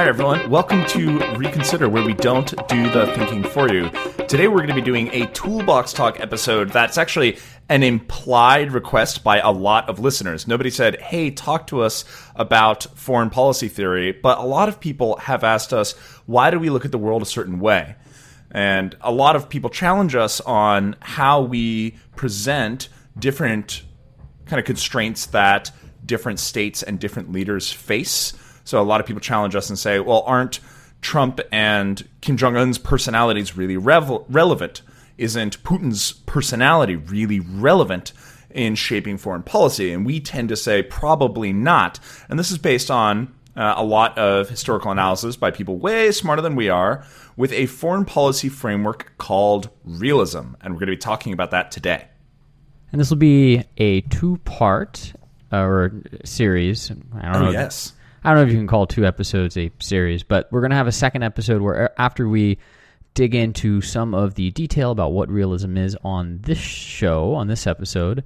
Right, everyone. Welcome to Reconsider, where we don't do the thinking for you. Today, we're going to be doing a Toolbox Talk episode that's actually an implied request by a lot of listeners. Nobody said, hey, talk to us about foreign policy theory, but a lot of people have asked us, why do we look at the world a certain way? And a lot of people challenge us on how we present different kind of constraints that different states and different leaders face. So a lot of people challenge us and say, well, aren't Trump and Kim Jong un's personalities really revel- relevant? Isn't Putin's personality really relevant in shaping foreign policy? And we tend to say probably not. And this is based on uh, a lot of historical analysis by people way smarter than we are with a foreign policy framework called realism. And we're going to be talking about that today. And this will be a two part uh, or series. I don't Oh, know. yes. I don't know if you can call two episodes a series, but we're going to have a second episode where uh, after we dig into some of the detail about what realism is on this show, on this episode,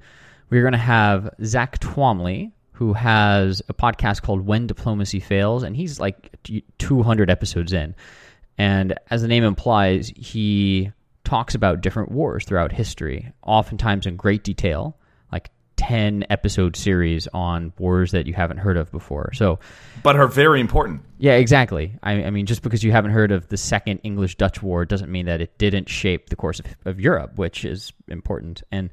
we're going to have Zach Twamley, who has a podcast called When Diplomacy Fails, and he's like 200 episodes in. And as the name implies, he talks about different wars throughout history, oftentimes in great detail, 10 episode series on wars that you haven't heard of before. So, But are very important. yeah, exactly. I, I mean, just because you haven't heard of the Second English Dutch War doesn't mean that it didn't shape the course of, of Europe, which is important. And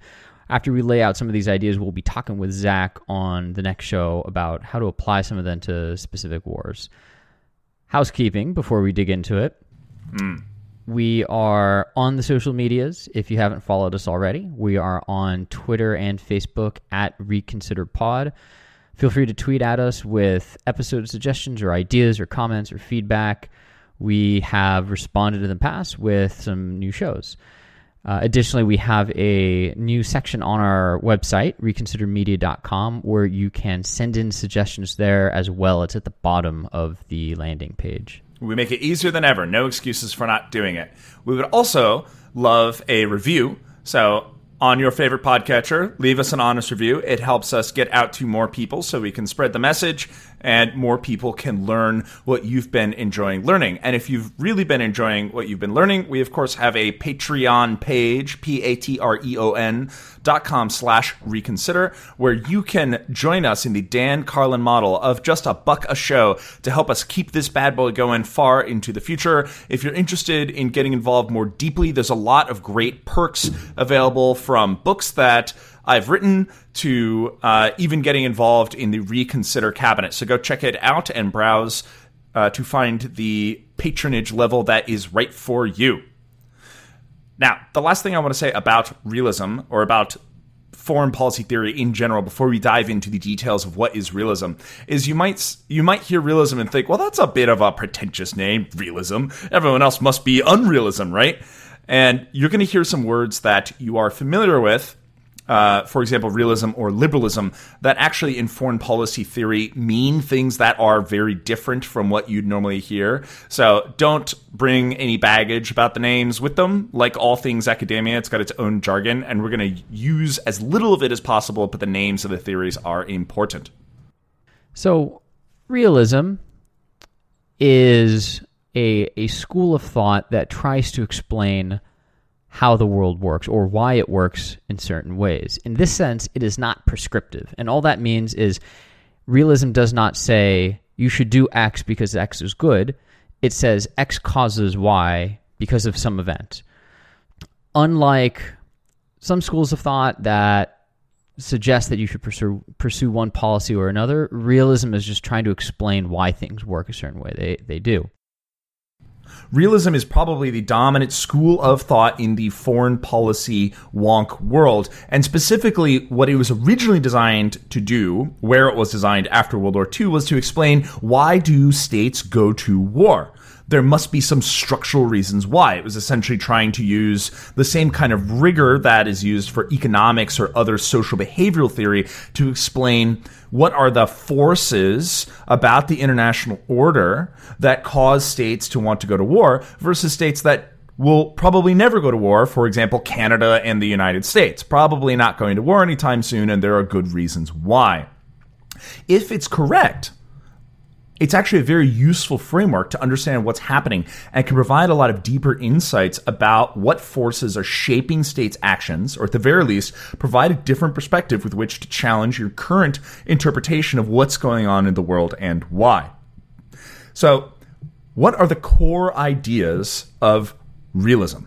after we lay out some of these ideas, we'll be talking with Zach on the next show about how to apply some of them to specific wars. Housekeeping before we dig into it. Hmm. We are on the social medias. If you haven't followed us already, we are on Twitter and Facebook at Reconsider Pod. Feel free to tweet at us with episode suggestions or ideas or comments or feedback. We have responded in the past with some new shows. Uh, additionally, we have a new section on our website, reconsidermedia.com, where you can send in suggestions there as well. It's at the bottom of the landing page. We make it easier than ever. No excuses for not doing it. We would also love a review. So, on your favorite podcatcher, leave us an honest review. It helps us get out to more people so we can spread the message and more people can learn what you've been enjoying learning. And if you've really been enjoying what you've been learning, we of course have a Patreon page, P-A-T-R-E-O-N dot com slash reconsider, where you can join us in the Dan Carlin model of just a buck a show to help us keep this bad boy going far into the future. If you're interested in getting involved more deeply, there's a lot of great perks available from books that I've written to uh, even getting involved in the Reconsider cabinet. So go check it out and browse uh, to find the patronage level that is right for you. Now, the last thing I want to say about realism or about foreign policy theory in general before we dive into the details of what is realism is you might you might hear realism and think, well, that's a bit of a pretentious name, realism. Everyone else must be unrealism, right? And you're going to hear some words that you are familiar with uh, for example, realism or liberalism, that actually in foreign policy theory mean things that are very different from what you'd normally hear. So don't bring any baggage about the names with them. Like all things academia, it's got its own jargon, and we're going to use as little of it as possible, but the names of the theories are important. So, realism is a, a school of thought that tries to explain how the world works or why it works in certain ways. In this sense, it is not prescriptive. And all that means is realism does not say you should do X because X is good. It says X causes Y because of some event. Unlike some schools of thought that suggest that you should pursue pursue one policy or another, realism is just trying to explain why things work a certain way. They they do. Realism is probably the dominant school of thought in the foreign policy wonk world, and specifically what it was originally designed to do, where it was designed after World War II, was to explain why do states go to war there must be some structural reasons why. It was essentially trying to use the same kind of rigor that is used for economics or other social behavioral theory to explain what are the forces about the international order that cause states to want to go to war versus states that will probably never go to war. For example, Canada and the United States. Probably not going to war anytime soon, and there are good reasons why. If it's correct it's actually a very useful framework to understand what's happening and can provide a lot of deeper insights about what forces are shaping states' actions, or at the very least, provide a different perspective with which to challenge your current interpretation of what's going on in the world and why. So, what are the core ideas of realism?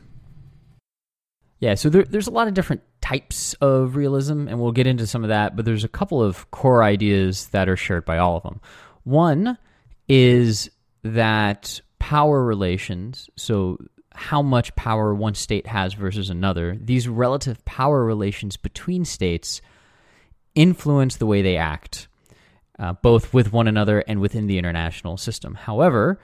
Yeah, so there, there's a lot of different types of realism, and we'll get into some of that, but there's a couple of core ideas that are shared by all of them. One is that power relations, so how much power one state has versus another, these relative power relations between states influence the way they act, uh, both with one another and within the international system. However,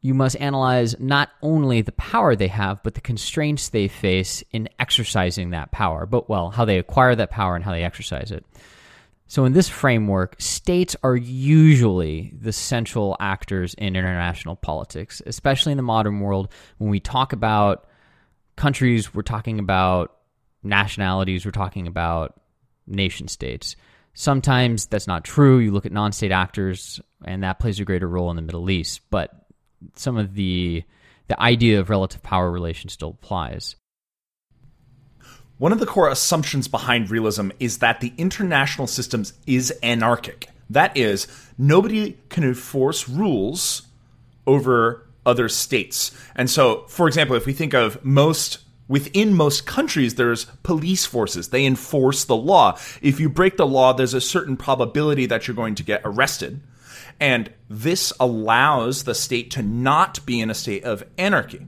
you must analyze not only the power they have, but the constraints they face in exercising that power, but well, how they acquire that power and how they exercise it. So, in this framework, states are usually the central actors in international politics, especially in the modern world. When we talk about countries, we're talking about nationalities, we're talking about nation states. Sometimes that's not true. You look at non state actors, and that plays a greater role in the Middle East. But some of the the idea of relative power relations still applies. One of the core assumptions behind realism is that the international systems is anarchic. That is, nobody can enforce rules over other states. And so, for example, if we think of most within most countries there's police forces they enforce the law if you break the law there's a certain probability that you're going to get arrested and this allows the state to not be in a state of anarchy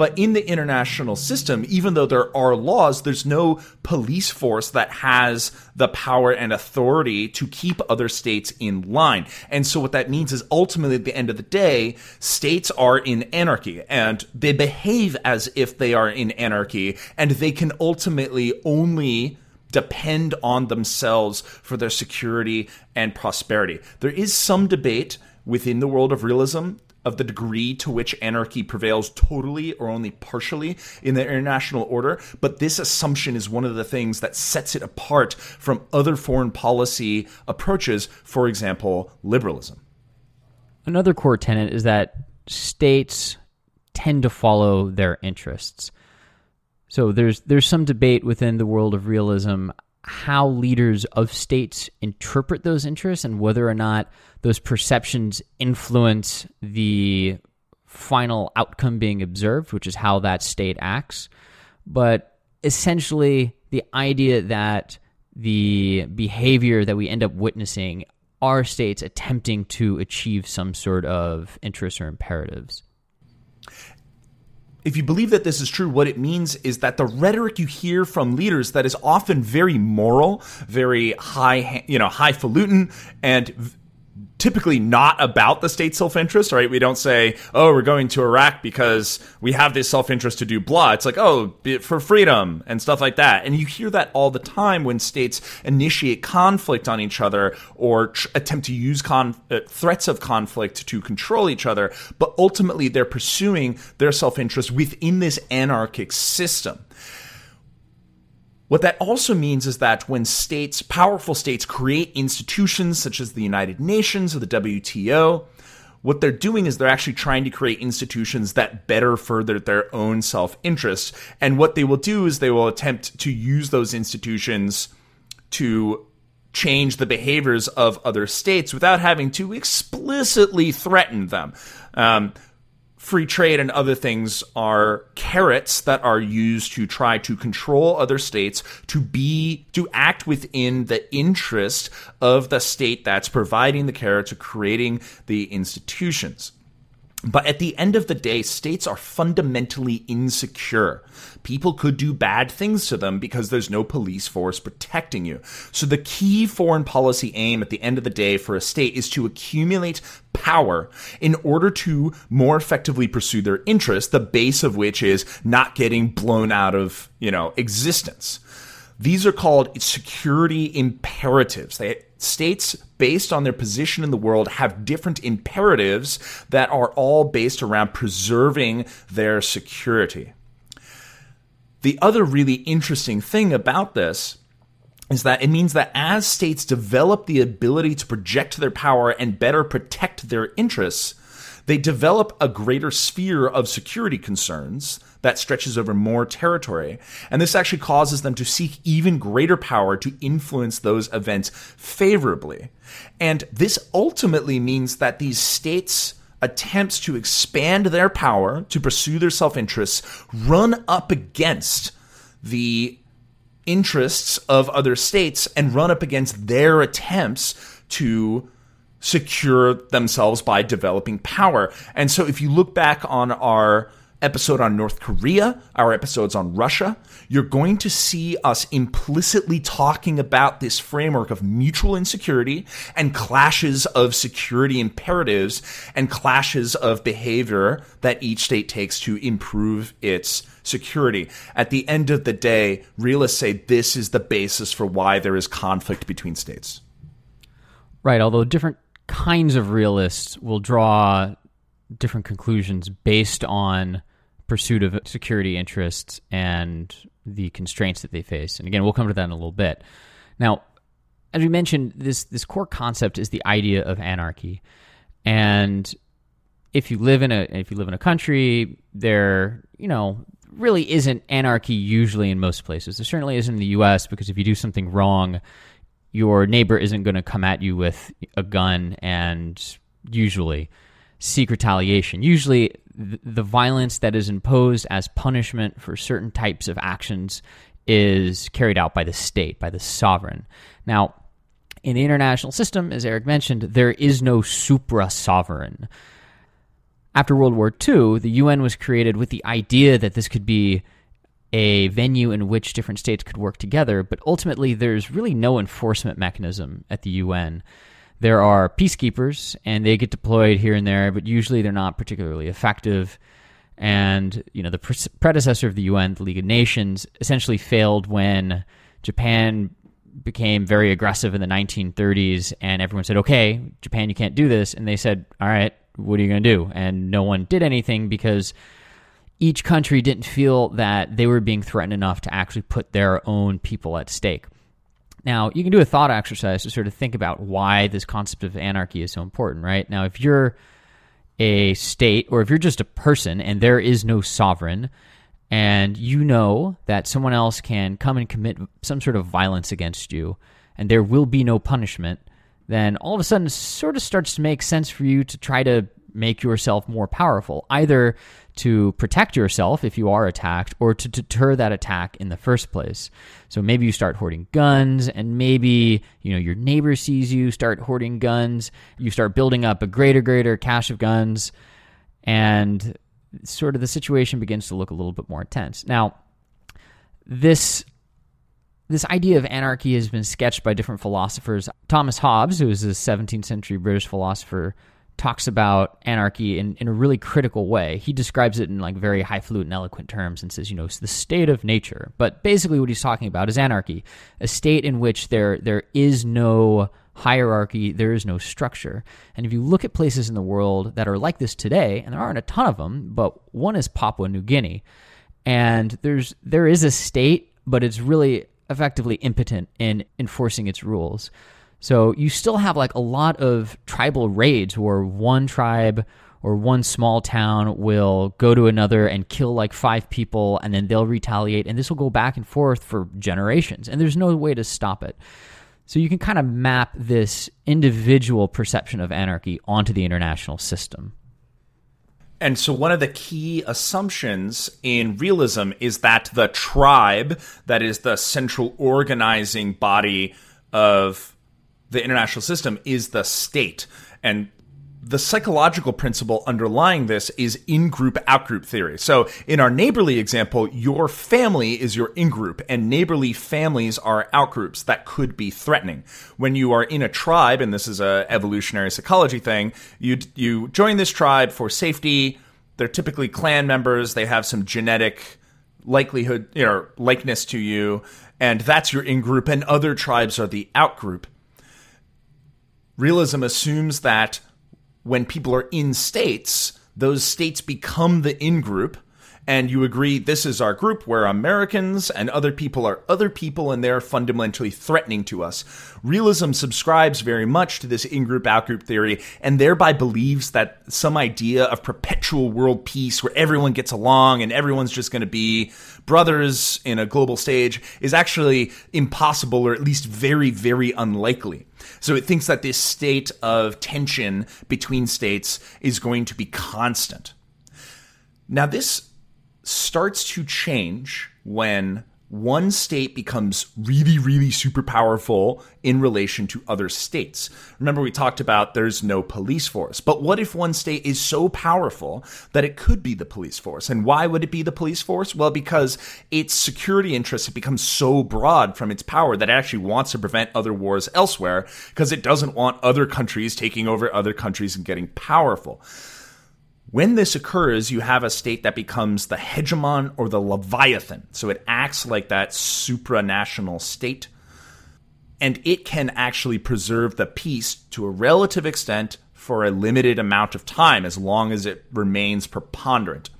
but in the international system, even though there are laws, there's no police force that has the power and authority to keep other states in line. And so what that means is ultimately at the end of the day, states are in anarchy and they behave as if they are in anarchy and they can ultimately only depend on themselves for their security and prosperity. There is some debate within the world of realism of the degree to which anarchy prevails totally or only partially in the international order. But this assumption is one of the things that sets it apart from other foreign policy approaches, for example, liberalism. Another core tenet is that states tend to follow their interests. So there's there's some debate within the world of realism how leaders of states interpret those interests and whether or not those perceptions influence the final outcome being observed, which is how that state acts. But essentially, the idea that the behavior that we end up witnessing are states attempting to achieve some sort of interests or imperatives if you believe that this is true, what it means is that the rhetoric you hear from leaders that is often very moral, very high, you know, highfalutin, and typically not about the state's self-interest, right? We don't say, "Oh, we're going to Iraq because we have this self-interest to do blah." It's like, "Oh, for freedom" and stuff like that. And you hear that all the time when states initiate conflict on each other or tr- attempt to use con- uh, threats of conflict to control each other, but ultimately they're pursuing their self-interest within this anarchic system. What that also means is that when states, powerful states, create institutions such as the United Nations or the WTO, what they're doing is they're actually trying to create institutions that better further their own self interest. And what they will do is they will attempt to use those institutions to change the behaviors of other states without having to explicitly threaten them. Um, free trade and other things are carrots that are used to try to control other states to be to act within the interest of the state that's providing the carrots or creating the institutions but at the end of the day, states are fundamentally insecure. People could do bad things to them because there's no police force protecting you. So the key foreign policy aim at the end of the day for a state is to accumulate power in order to more effectively pursue their interests, the base of which is not getting blown out of, you know, existence. These are called security imperatives. They states based on their position in the world have different imperatives that are all based around preserving their security. The other really interesting thing about this is that it means that as states develop the ability to project their power and better protect their interests, they develop a greater sphere of security concerns that stretches over more territory. And this actually causes them to seek even greater power to influence those events favorably. And this ultimately means that these states' attempts to expand their power to pursue their self interests run up against the interests of other states and run up against their attempts to secure themselves by developing power. And so if you look back on our episode on North Korea, our episodes on Russia, you're going to see us implicitly talking about this framework of mutual insecurity and clashes of security imperatives and clashes of behavior that each state takes to improve its security. At the end of the day, realists say this is the basis for why there is conflict between states. Right, although different kinds of realists will draw different conclusions based on pursuit of security interests and the constraints that they face. And again, we'll come to that in a little bit. Now, as we mentioned, this this core concept is the idea of anarchy. And if you live in a if you live in a country, there, you know, really isn't anarchy usually in most places. There certainly isn't in the US because if you do something wrong, your neighbor isn't going to come at you with a gun and usually seek retaliation. Usually, the violence that is imposed as punishment for certain types of actions is carried out by the state, by the sovereign. Now, in the international system, as Eric mentioned, there is no supra sovereign. After World War II, the UN was created with the idea that this could be a venue in which different states could work together, but ultimately there's really no enforcement mechanism at the UN. There are peacekeepers, and they get deployed here and there, but usually they're not particularly effective. And you know, the pre- predecessor of the UN, the League of Nations, essentially failed when Japan became very aggressive in the 1930s, and everyone said, "Okay, Japan, you can't do this," and they said, "All right, what are you going to do?" And no one did anything because each country didn't feel that they were being threatened enough to actually put their own people at stake. Now, you can do a thought exercise to sort of think about why this concept of anarchy is so important, right? Now, if you're a state or if you're just a person and there is no sovereign, and you know that someone else can come and commit some sort of violence against you, and there will be no punishment, then all of a sudden it sort of starts to make sense for you to try to make yourself more powerful, either to protect yourself if you are attacked or to deter that attack in the first place. So maybe you start hoarding guns and maybe, you know, your neighbor sees you start hoarding guns, you start building up a greater greater cache of guns and sort of the situation begins to look a little bit more intense. Now, this this idea of anarchy has been sketched by different philosophers. Thomas Hobbes, who is a 17th century British philosopher, talks about anarchy in, in a really critical way. He describes it in like very highfalutin, eloquent terms and says, you know, it's the state of nature. But basically, what he's talking about is anarchy, a state in which there there is no hierarchy, there is no structure. And if you look at places in the world that are like this today, and there aren't a ton of them, but one is Papua New Guinea, and there's there is a state, but it's really effectively impotent in enforcing its rules. So you still have like a lot of tribal raids where one tribe or one small town will go to another and kill like five people and then they'll retaliate and this will go back and forth for generations and there's no way to stop it. So you can kind of map this individual perception of anarchy onto the international system. And so, one of the key assumptions in realism is that the tribe, that is the central organizing body of the international system, is the state. And the psychological principle underlying this is in group out group theory. So, in our neighborly example, your family is your in group, and neighborly families are out groups that could be threatening. When you are in a tribe, and this is a evolutionary psychology thing, you you join this tribe for safety. They're typically clan members. They have some genetic likelihood, you know, likeness to you, and that's your in group. And other tribes are the out group. Realism assumes that when people are in states, those states become the in group. And you agree this is our group, we're Americans, and other people are other people, and they're fundamentally threatening to us. Realism subscribes very much to this in group, out group theory, and thereby believes that some idea of perpetual world peace where everyone gets along and everyone's just going to be brothers in a global stage is actually impossible, or at least very, very unlikely. So it thinks that this state of tension between states is going to be constant. Now, this starts to change when one state becomes really, really super powerful in relation to other states. Remember, we talked about there's no police force. But what if one state is so powerful that it could be the police force? And why would it be the police force? Well, because its security interests have become so broad from its power that it actually wants to prevent other wars elsewhere because it doesn't want other countries taking over other countries and getting powerful. When this occurs, you have a state that becomes the hegemon or the leviathan. So it acts like that supranational state. And it can actually preserve the peace to a relative extent for a limited amount of time, as long as it remains preponderant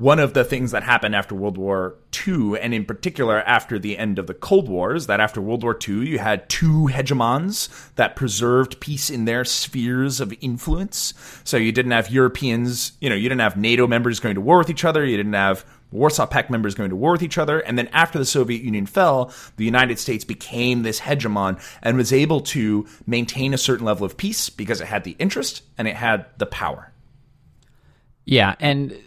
one of the things that happened after World War II, and in particular after the end of the Cold War, is that after World War II, you had two hegemons that preserved peace in their spheres of influence. So you didn't have Europeans, you know, you didn't have NATO members going to war with each other, you didn't have Warsaw Pact members going to war with each other. And then after the Soviet Union fell, the United States became this hegemon and was able to maintain a certain level of peace because it had the interest and it had the power. Yeah, and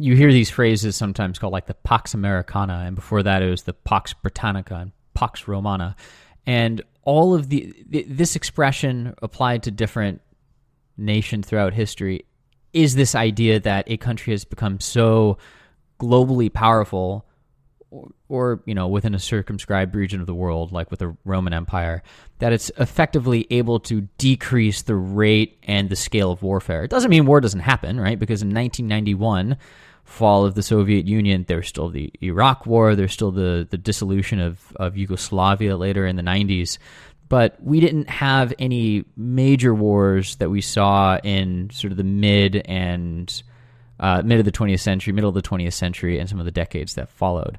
you hear these phrases sometimes called like the Pax Americana, and before that it was the Pax Britannica and Pax Romana, and all of the this expression applied to different nations throughout history is this idea that a country has become so globally powerful or, or, you know within a circumscribed region of the world like with the roman empire that it's effectively able to decrease the rate and the scale of warfare. It doesn't mean war doesn't happen right? Because in 1991 fall of the Soviet Union, there's still the Iraq War, there's still the, the dissolution of, of Yugoslavia later in the 90s. But we didn't have any major wars that we saw in sort of the mid and uh, mid of the 20th century, middle of the 20th century, and some of the decades that followed.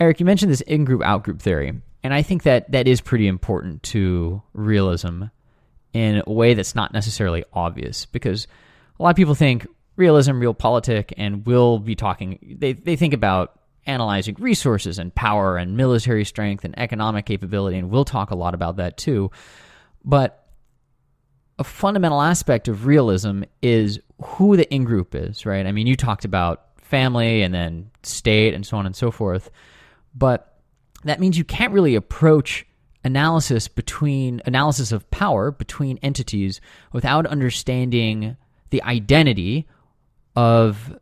Eric, you mentioned this in group out group theory, and I think that that is pretty important to realism in a way that's not necessarily obvious because a lot of people think realism, realpolitik, and we'll be talking. They they think about analyzing resources and power and military strength and economic capability, and we'll talk a lot about that too. But a fundamental aspect of realism is who the in group is, right? I mean, you talked about family and then state and so on and so forth, but that means you can't really approach analysis between analysis of power between entities without understanding the identity of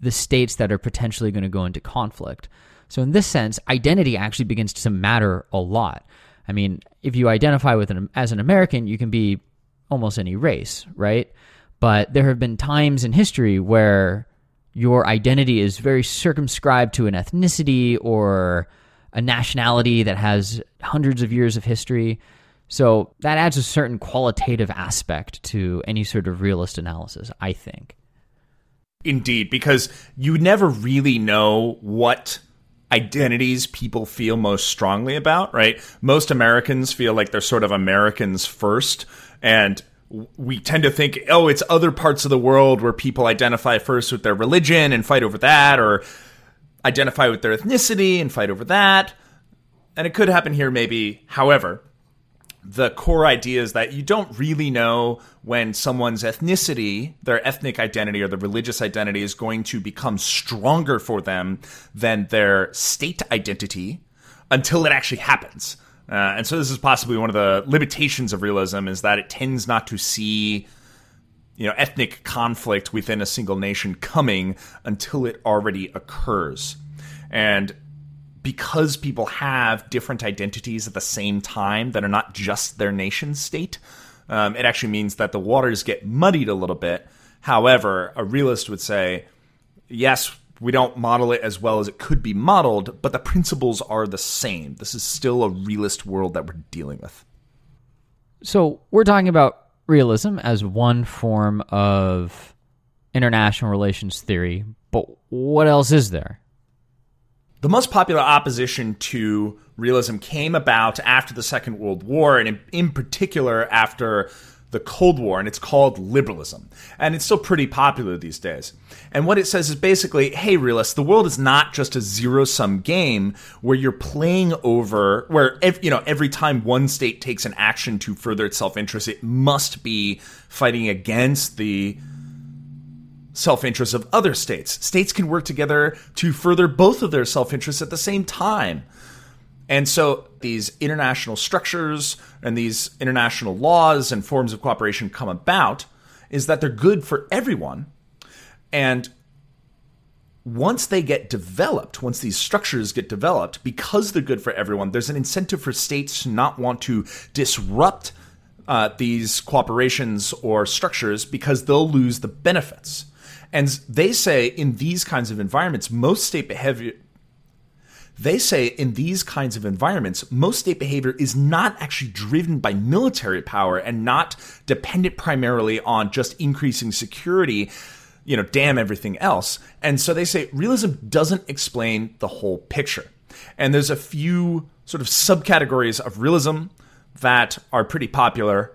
the states that are potentially going to go into conflict. So, in this sense, identity actually begins to matter a lot. I mean, if you identify with an, as an American, you can be almost any race, right? But there have been times in history where your identity is very circumscribed to an ethnicity or a nationality that has hundreds of years of history. So that adds a certain qualitative aspect to any sort of realist analysis, I think. Indeed, because you never really know what identities people feel most strongly about, right? Most Americans feel like they're sort of Americans first. And we tend to think, oh, it's other parts of the world where people identify first with their religion and fight over that, or identify with their ethnicity and fight over that. And it could happen here, maybe. However, the core idea is that you don't really know when someone's ethnicity, their ethnic identity or the religious identity is going to become stronger for them than their state identity until it actually happens. Uh, and so this is possibly one of the limitations of realism is that it tends not to see you know ethnic conflict within a single nation coming until it already occurs. And because people have different identities at the same time that are not just their nation state, um, it actually means that the waters get muddied a little bit. However, a realist would say, yes, we don't model it as well as it could be modeled, but the principles are the same. This is still a realist world that we're dealing with. So we're talking about realism as one form of international relations theory, but what else is there? The most popular opposition to realism came about after the Second World War, and in, in, particular after the Cold War, and it's called liberalism. And it's still pretty popular these days. And what it says is basically hey, realists, the world is not just a zero sum game where you're playing over, where you know, every time one state takes an action to further its self interest, it must be fighting against the self interests of other states. States can work together to further both of their self interests at the same time. And so these international structures and these international laws and forms of cooperation come about is that they're good for everyone. And once they get developed, once these structures get developed, because they're good for everyone, there's an incentive for states to not want to disrupt uh, these cooperations or structures because they'll lose the benefits. And they say in these kinds of environments, most state behavior. They say in these kinds of environments, most state behavior is not actually driven by military power and not dependent primarily on just increasing security, you know, damn everything else. And so they say realism doesn't explain the whole picture. And there's a few sort of subcategories of realism that are pretty popular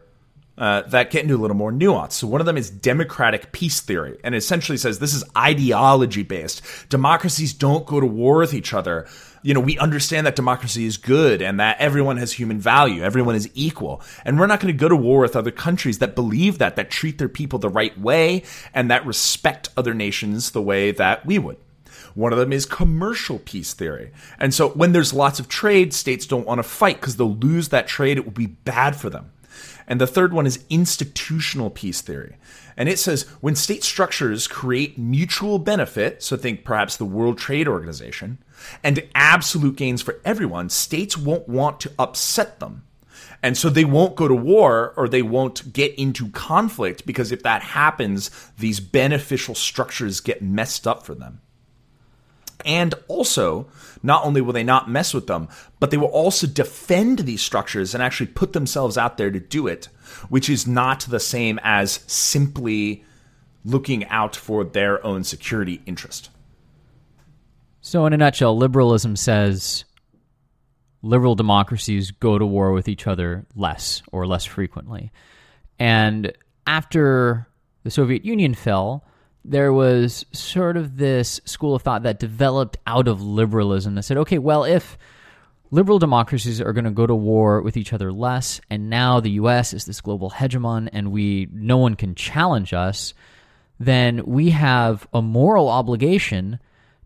uh, that get into a little more nuance. So one of them is democratic peace theory, and essentially says this is ideology based. Democracies don't go to war with each other. You know, we understand that democracy is good and that everyone has human value, everyone is equal, and we're not going to go to war with other countries that believe that, that treat their people the right way, and that respect other nations the way that we would. One of them is commercial peace theory. And so when there's lots of trade, states don't want to fight because they'll lose that trade. It will be bad for them. And the third one is institutional peace theory. And it says when state structures create mutual benefit, so think perhaps the World Trade Organization, and absolute gains for everyone, states won't want to upset them. And so they won't go to war or they won't get into conflict because if that happens, these beneficial structures get messed up for them. And also, not only will they not mess with them, but they will also defend these structures and actually put themselves out there to do it, which is not the same as simply looking out for their own security interest. So, in a nutshell, liberalism says liberal democracies go to war with each other less or less frequently. And after the Soviet Union fell, there was sort of this school of thought that developed out of liberalism that said, okay, well, if liberal democracies are going to go to war with each other less, and now the U.S. is this global hegemon, and we no one can challenge us, then we have a moral obligation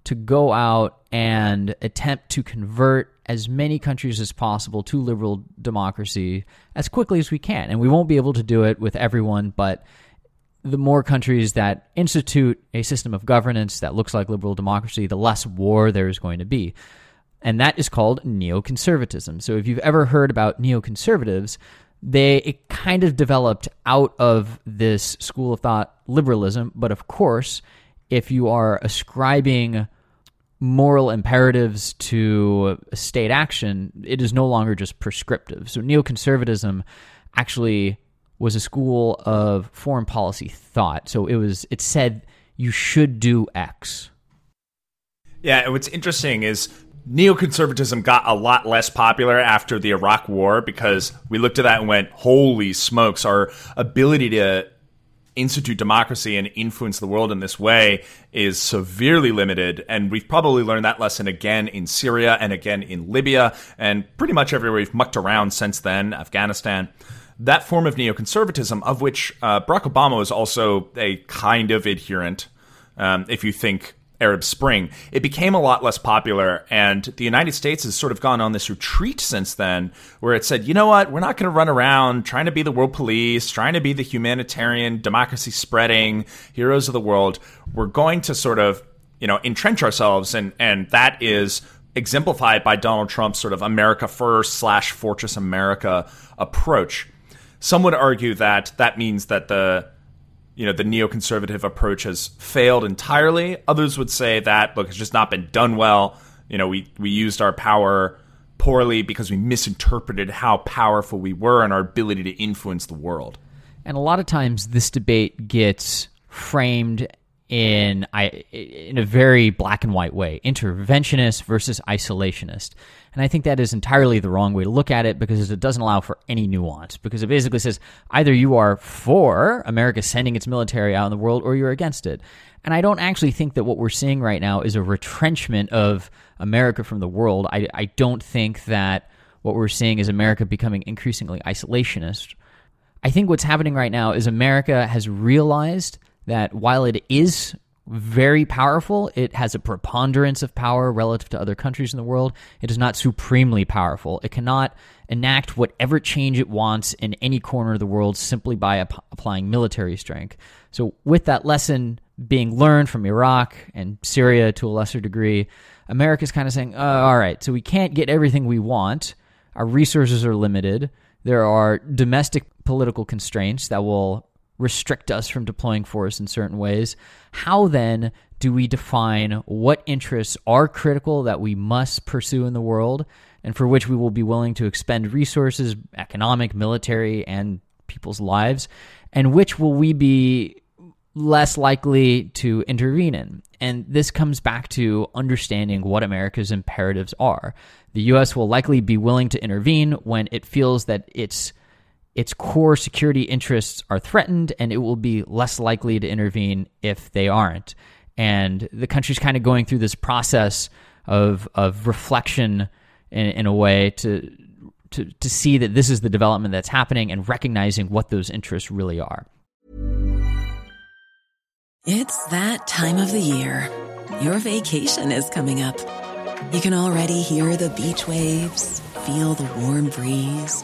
to go out and attempt to convert as many countries as possible to liberal democracy as quickly as we can. And we won't be able to do it with everyone, but the more countries that institute a system of governance that looks like liberal democracy, the less war there is going to be. And that is called neoconservatism. So if you've ever heard about neoconservatives, they it kind of developed out of this school of thought liberalism, but of course, if you are ascribing moral imperatives to state action, it is no longer just prescriptive. So neoconservatism actually was a school of foreign policy thought. So it was it said you should do X. Yeah, what's interesting is neoconservatism got a lot less popular after the Iraq War because we looked at that and went, holy smokes, our ability to institute democracy and influence the world in this way is severely limited. And we've probably learned that lesson again in Syria and again in Libya and pretty much everywhere we've mucked around since then, Afghanistan. That form of neoconservatism, of which uh, Barack Obama was also a kind of adherent, um, if you think Arab Spring, it became a lot less popular. And the United States has sort of gone on this retreat since then, where it said, you know what, we're not going to run around trying to be the world police, trying to be the humanitarian, democracy spreading heroes of the world. We're going to sort of, you know, entrench ourselves. And, and that is exemplified by Donald Trump's sort of America first slash fortress America approach. Some would argue that that means that the you know the neoconservative approach has failed entirely. Others would say that look, it's just not been done well. You know, we we used our power poorly because we misinterpreted how powerful we were and our ability to influence the world. And a lot of times, this debate gets framed in I in a very black and white way: interventionist versus isolationist. And I think that is entirely the wrong way to look at it because it doesn't allow for any nuance. Because it basically says either you are for America sending its military out in the world or you're against it. And I don't actually think that what we're seeing right now is a retrenchment of America from the world. I, I don't think that what we're seeing is America becoming increasingly isolationist. I think what's happening right now is America has realized that while it is very powerful. It has a preponderance of power relative to other countries in the world. It is not supremely powerful. It cannot enact whatever change it wants in any corner of the world simply by ap- applying military strength. So, with that lesson being learned from Iraq and Syria to a lesser degree, America's kind of saying, uh, all right, so we can't get everything we want. Our resources are limited. There are domestic political constraints that will restrict us from deploying force in certain ways. How then do we define what interests are critical that we must pursue in the world and for which we will be willing to expend resources, economic, military, and people's lives, and which will we be less likely to intervene in? And this comes back to understanding what America's imperatives are. The U.S. will likely be willing to intervene when it feels that it's its core security interests are threatened, and it will be less likely to intervene if they aren't. And the country's kind of going through this process of of reflection in, in a way to, to to see that this is the development that's happening and recognizing what those interests really are. It's that time of the year. Your vacation is coming up. You can already hear the beach waves, feel the warm breeze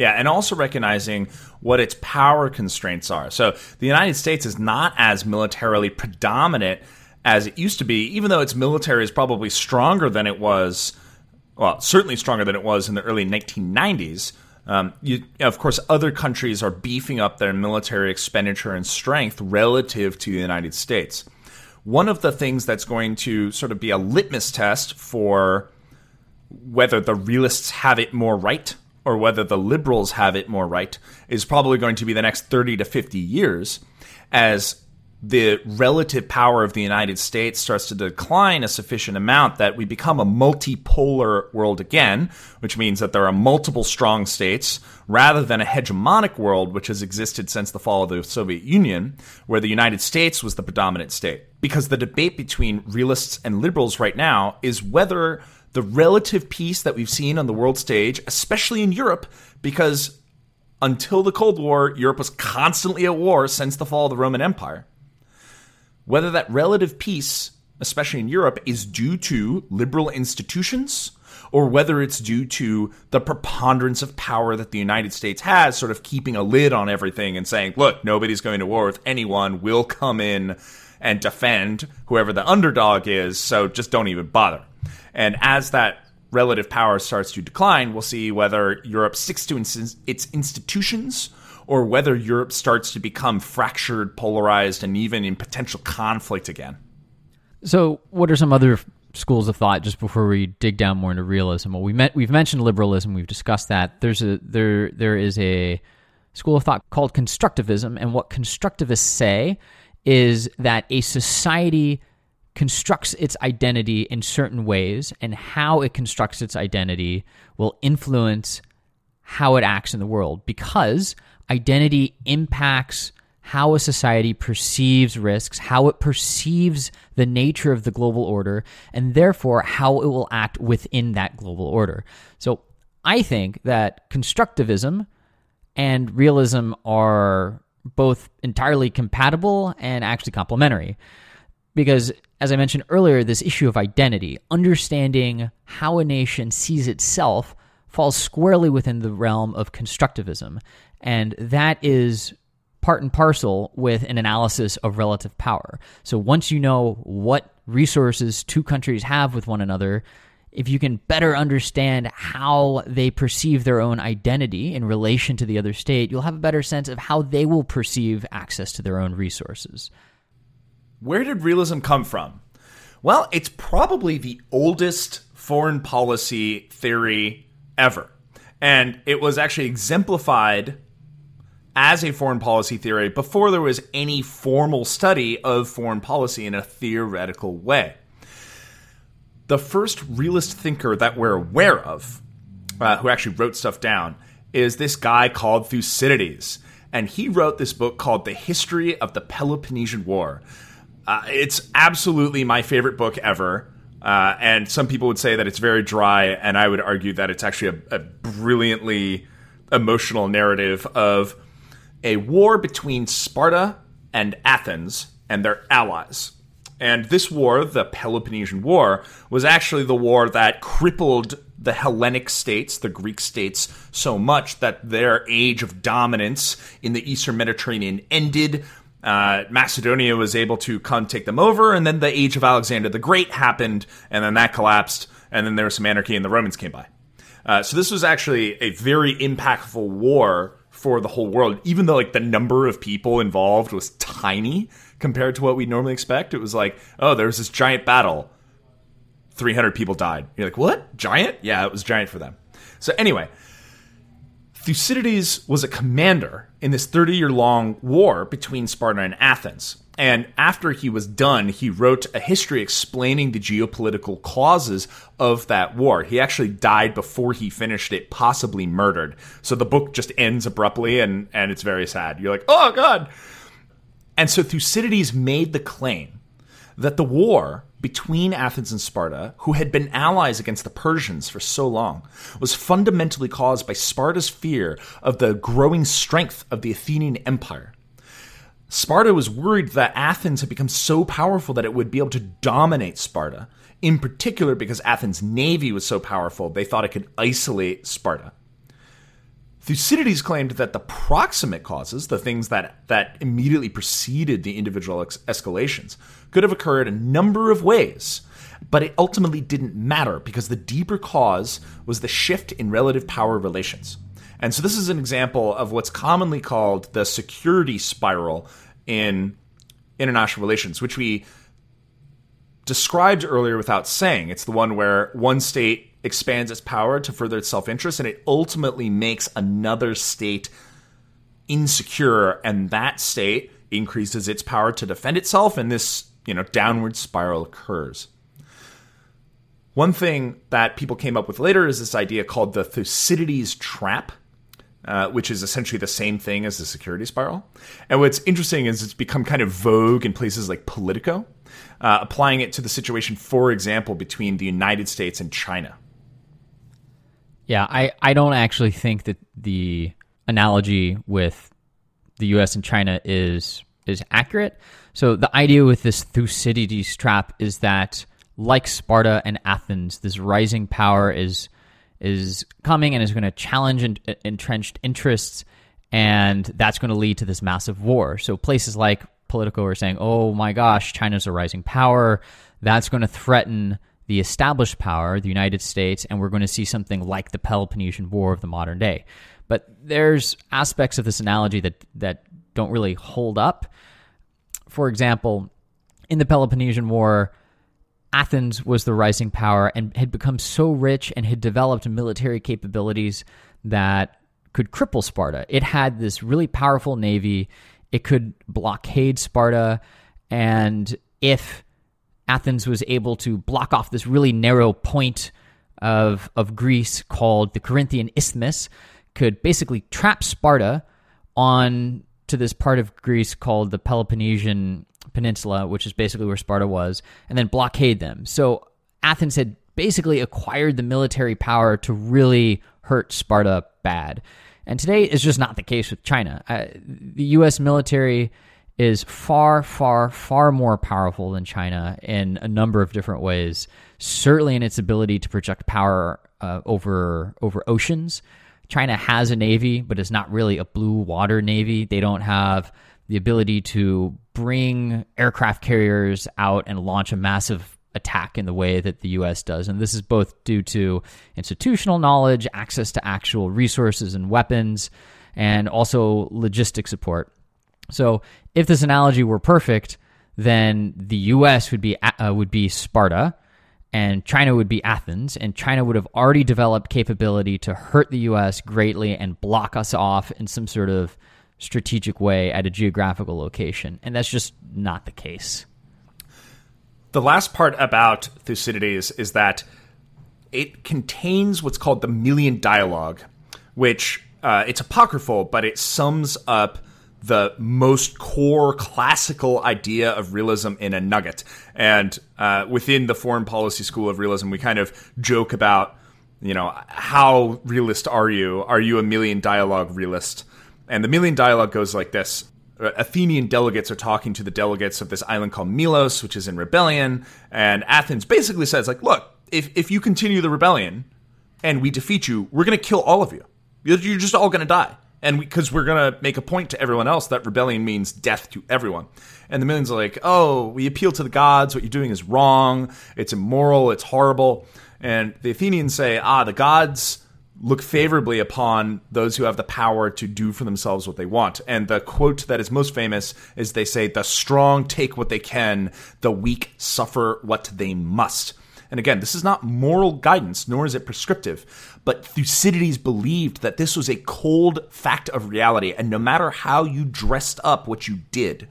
Yeah, and also recognizing what its power constraints are. So the United States is not as militarily predominant as it used to be, even though its military is probably stronger than it was, well, certainly stronger than it was in the early 1990s. Um, you, of course, other countries are beefing up their military expenditure and strength relative to the United States. One of the things that's going to sort of be a litmus test for whether the realists have it more right or whether the liberals have it more right is probably going to be the next 30 to 50 years as the relative power of the United States starts to decline a sufficient amount that we become a multipolar world again, which means that there are multiple strong states rather than a hegemonic world which has existed since the fall of the Soviet Union, where the United States was the predominant state. Because the debate between realists and liberals right now is whether the relative peace that we've seen on the world stage, especially in Europe, because until the Cold War, Europe was constantly at war since the fall of the Roman Empire. Whether that relative peace, especially in Europe, is due to liberal institutions or whether it's due to the preponderance of power that the United States has, sort of keeping a lid on everything and saying, look, nobody's going to war with anyone. We'll come in and defend whoever the underdog is, so just don't even bother. And as that relative power starts to decline, we'll see whether Europe sticks to its institutions or whether Europe starts to become fractured, polarized, and even in potential conflict again. So, what are some other schools of thought just before we dig down more into realism? Well, we met, we've mentioned liberalism, we've discussed that. There's a there there is a school of thought called constructivism, and what constructivists say is that a society constructs its identity in certain ways, and how it constructs its identity will influence how it acts in the world because identity impacts how a society perceives risks, how it perceives the nature of the global order, and therefore how it will act within that global order. So I think that constructivism and realism are both entirely compatible and actually complementary. Because, as I mentioned earlier, this issue of identity, understanding how a nation sees itself, falls squarely within the realm of constructivism. And that is part and parcel with an analysis of relative power. So once you know what resources two countries have with one another, if you can better understand how they perceive their own identity in relation to the other state, you'll have a better sense of how they will perceive access to their own resources. Where did realism come from? Well, it's probably the oldest foreign policy theory ever. And it was actually exemplified as a foreign policy theory before there was any formal study of foreign policy in a theoretical way. The first realist thinker that we're aware of, uh, who actually wrote stuff down, is this guy called Thucydides. And he wrote this book called The History of the Peloponnesian War. Uh, it's absolutely my favorite book ever. Uh, and some people would say that it's very dry, and I would argue that it's actually a, a brilliantly emotional narrative of a war between Sparta and Athens and their allies. And this war, the Peloponnesian War, was actually the war that crippled the Hellenic states, the Greek states, so much that their age of dominance in the Eastern Mediterranean ended. Uh, Macedonia was able to come take them over, and then the age of Alexander the Great happened, and then that collapsed, and then there was some anarchy, and the Romans came by. Uh, so this was actually a very impactful war for the whole world, even though like the number of people involved was tiny compared to what we normally expect. It was like, oh, there was this giant battle. 300 people died. You're like, what? Giant? Yeah, it was giant for them. So, anyway, Thucydides was a commander in this 30 year long war between Sparta and Athens. And after he was done, he wrote a history explaining the geopolitical causes of that war. He actually died before he finished it, possibly murdered. So the book just ends abruptly and, and it's very sad. You're like, oh, God. And so Thucydides made the claim that the war between Athens and Sparta, who had been allies against the Persians for so long, was fundamentally caused by Sparta's fear of the growing strength of the Athenian Empire. Sparta was worried that Athens had become so powerful that it would be able to dominate Sparta, in particular because Athens' navy was so powerful, they thought it could isolate Sparta. Thucydides claimed that the proximate causes, the things that, that immediately preceded the individual ex- escalations, could have occurred a number of ways, but it ultimately didn't matter because the deeper cause was the shift in relative power relations. And so this is an example of what's commonly called the security spiral in international relations, which we described earlier without saying. It's the one where one state expands its power to further its self interest, and it ultimately makes another state insecure, and that state increases its power to defend itself, and this you know downward spiral occurs. One thing that people came up with later is this idea called the Thucydides trap, uh, which is essentially the same thing as the security spiral. And what's interesting is it's become kind of vogue in places like Politico, uh, applying it to the situation, for example, between the United States and China. Yeah, I, I don't actually think that the analogy with the U.S. and China is is accurate. So the idea with this Thucydides trap is that, like Sparta and Athens, this rising power is is coming and is going to challenge entrenched interests, and that's going to lead to this massive war. So places like Politico are saying, "Oh my gosh, China's a rising power. That's going to threaten." The established power, the United States, and we're going to see something like the Peloponnesian War of the modern day. But there's aspects of this analogy that that don't really hold up. For example, in the Peloponnesian War, Athens was the rising power and had become so rich and had developed military capabilities that could cripple Sparta. It had this really powerful navy. It could blockade Sparta. And if Athens was able to block off this really narrow point of, of Greece called the Corinthian Isthmus, could basically trap Sparta on to this part of Greece called the Peloponnesian Peninsula, which is basically where Sparta was, and then blockade them. So Athens had basically acquired the military power to really hurt Sparta bad. And today is just not the case with China. Uh, the U.S. military is far, far, far more powerful than China in a number of different ways. Certainly in its ability to project power uh, over over oceans. China has a navy, but it's not really a blue water navy. They don't have the ability to bring aircraft carriers out and launch a massive attack in the way that the US does. And this is both due to institutional knowledge, access to actual resources and weapons, and also logistic support. So, if this analogy were perfect, then the US would be uh, would be Sparta and China would be Athens, and China would have already developed capability to hurt the US greatly and block us off in some sort of strategic way at a geographical location. And that's just not the case. The last part about Thucydides is that it contains what's called the Melian Dialogue, which uh, it's apocryphal, but it sums up the most core classical idea of realism in a nugget. And uh, within the foreign policy school of realism, we kind of joke about, you know, how realist are you? Are you a Melian dialogue realist? And the Melian dialogue goes like this. Athenian delegates are talking to the delegates of this island called Milos, which is in rebellion, and Athens basically says, like, look, if if you continue the rebellion and we defeat you, we're going to kill all of you. You're just all going to die and because we, are going to make a point to everyone else that rebellion means death to everyone. And the Melians are like, oh, we appeal to the gods. What you're doing is wrong. It's immoral. It's horrible. And the Athenians say, ah, the gods look favorably upon those who have the power to do for themselves what they want. And the quote that is most famous is they say, the strong take what they can, the weak suffer what they must. And again, this is not moral guidance, nor is it prescriptive. But Thucydides believed that this was a cold fact of reality, and no matter how you dressed up what you did,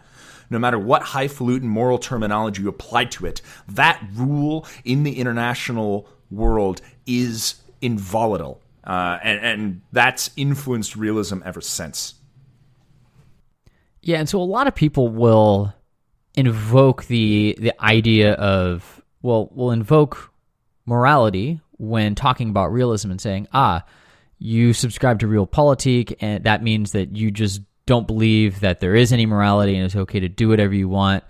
no matter what highfalutin moral terminology you applied to it, that rule in the international world is involatile. Uh, and, and that's influenced realism ever since. Yeah, and so a lot of people will invoke the the idea of well, will invoke morality when talking about realism and saying, ah, you subscribe to realpolitik, and that means that you just don't believe that there is any morality and it's okay to do whatever you want.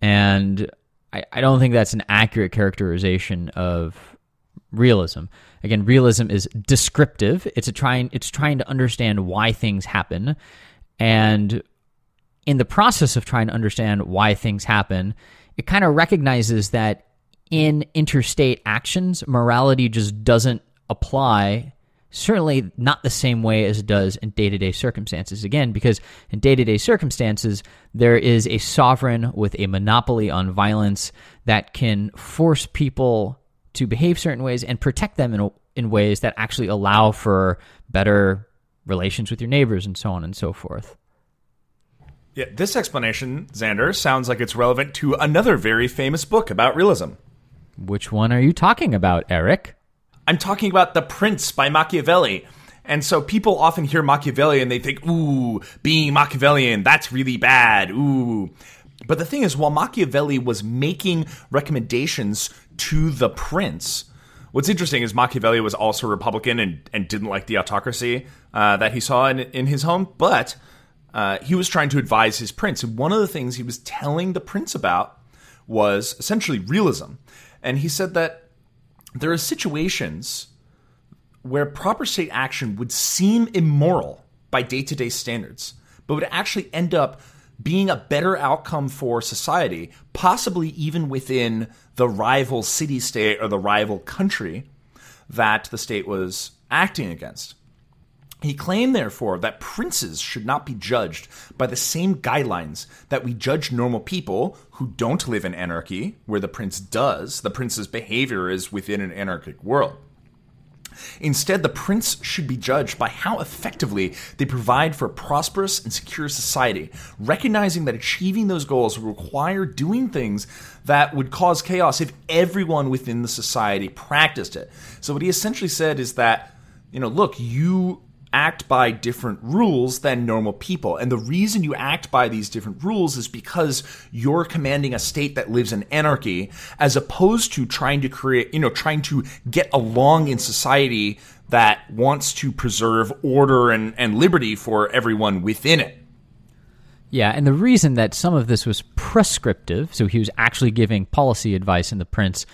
And I, I don't think that's an accurate characterization of realism. Again, realism is descriptive. It's trying it's trying to understand why things happen. And in the process of trying to understand why things happen, it kind of recognizes that in interstate actions, morality just doesn't apply. Certainly not the same way as it does in day to day circumstances. Again, because in day to day circumstances, there is a sovereign with a monopoly on violence that can force people to behave certain ways and protect them in, in ways that actually allow for better relations with your neighbors and so on and so forth. Yeah, this explanation, Xander, sounds like it's relevant to another very famous book about realism. Which one are you talking about, Eric? I'm talking about The Prince by Machiavelli. And so people often hear Machiavelli and they think, ooh, being Machiavellian, that's really bad. Ooh. But the thing is, while Machiavelli was making recommendations to the prince, What's interesting is Machiavelli was also Republican and, and didn't like the autocracy uh, that he saw in, in his home, but uh, he was trying to advise his prince. And one of the things he was telling the prince about was essentially realism. And he said that there are situations where proper state action would seem immoral by day to day standards, but would actually end up being a better outcome for society, possibly even within the rival city state or the rival country that the state was acting against. He claimed, therefore, that princes should not be judged by the same guidelines that we judge normal people who don't live in anarchy, where the prince does. The prince's behavior is within an anarchic world. Instead, the prince should be judged by how effectively they provide for a prosperous and secure society, recognizing that achieving those goals will require doing things that would cause chaos if everyone within the society practiced it. So, what he essentially said is that, you know, look, you act by different rules than normal people. And the reason you act by these different rules is because you're commanding a state that lives in anarchy as opposed to trying to create, you know, trying to get along in society that wants to preserve order and, and liberty for everyone within it. Yeah, and the reason that some of this was prescriptive, so he was actually giving policy advice in the Prince,